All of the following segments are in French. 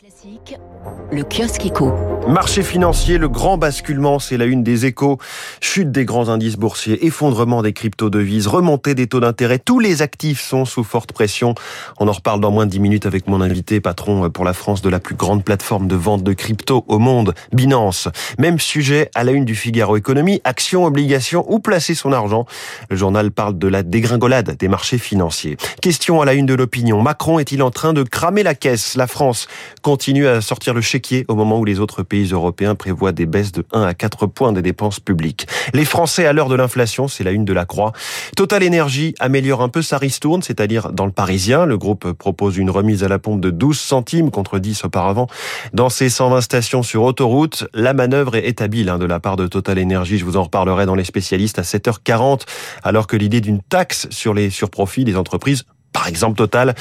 Classique, le kiosque éco. Marché financier, le grand basculement, c'est la une des échos. Chute des grands indices boursiers, effondrement des crypto-devises, remontée des taux d'intérêt. Tous les actifs sont sous forte pression. On en reparle dans moins de 10 minutes avec mon invité, patron pour la France de la plus grande plateforme de vente de crypto au monde, Binance. Même sujet à la une du Figaro Économie, actions, obligations, où placer son argent? Le journal parle de la dégringolade des marchés financiers. Question à la une de l'opinion. Macron est-il en train de cramer la caisse? La France continue à sortir le chéquier au moment où les autres pays européens prévoient des baisses de 1 à 4 points des dépenses publiques. Les Français à l'heure de l'inflation, c'est la une de la Croix. Total Énergie améliore un peu sa ristourne, c'est-à-dire dans le Parisien. Le groupe propose une remise à la pompe de 12 centimes contre 10 auparavant. Dans ses 120 stations sur autoroute, la manœuvre est habile hein, de la part de Total Énergie. Je vous en reparlerai dans les spécialistes à 7h40, alors que l'idée d'une taxe sur les surprofits des entreprises par exemple Total,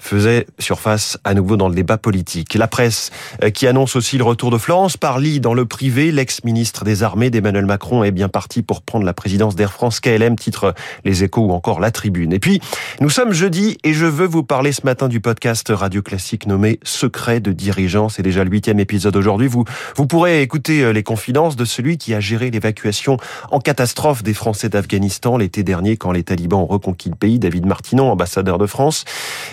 faisait surface à nouveau dans le débat politique. La presse euh, qui annonce aussi le retour de Florence Parly dans le privé, l'ex-ministre des Armées d'Emmanuel Macron est bien parti pour prendre la présidence d'Air France KLM, titre Les Échos ou encore La Tribune. Et puis, nous sommes jeudi et je veux vous parler ce matin du podcast Radio Classique nommé Secret de dirigeant. C'est déjà le huitième épisode aujourd'hui. Vous, vous pourrez écouter euh, les confidences de celui qui a géré l'évacuation en catastrophe des Français d'Afghanistan l'été dernier quand les talibans ont reconquis le pays. David Martinon, ambassadeur de France.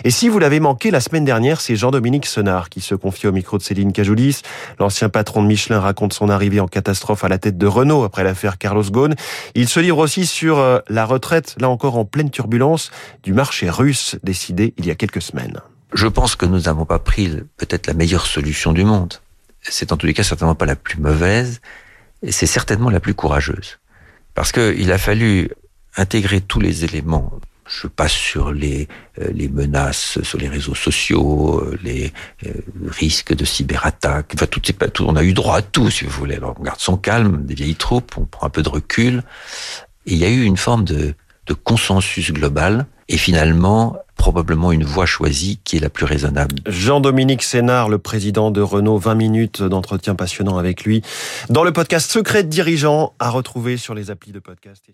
Et si vous l'avez manqué la semaine dernière, c'est Jean-Dominique Senard qui se confie au micro de Céline Cajoulis. L'ancien patron de Michelin raconte son arrivée en catastrophe à la tête de Renault après l'affaire Carlos Ghosn. Il se livre aussi sur euh, la retraite, là encore en pleine turbulence, du marché russe décidé il y a quelques semaines. Je pense que nous n'avons pas pris peut-être la meilleure solution du monde. C'est en tous les cas certainement pas la plus mauvaise, et c'est certainement la plus courageuse. Parce qu'il a fallu intégrer tous les éléments je passe sur les, euh, les menaces sur les réseaux sociaux, euh, les euh, risques de cyberattaques. Enfin, tout, on a eu droit à tout, si vous voulez. Alors, on garde son calme, des vieilles troupes, on prend un peu de recul. Il y a eu une forme de, consensus global. Et finalement, probablement une voie choisie qui est la plus raisonnable. Jean-Dominique Sénard, le président de Renault, 20 minutes d'entretien passionnant avec lui dans le podcast Secret de dirigeant à retrouver sur les applis de podcast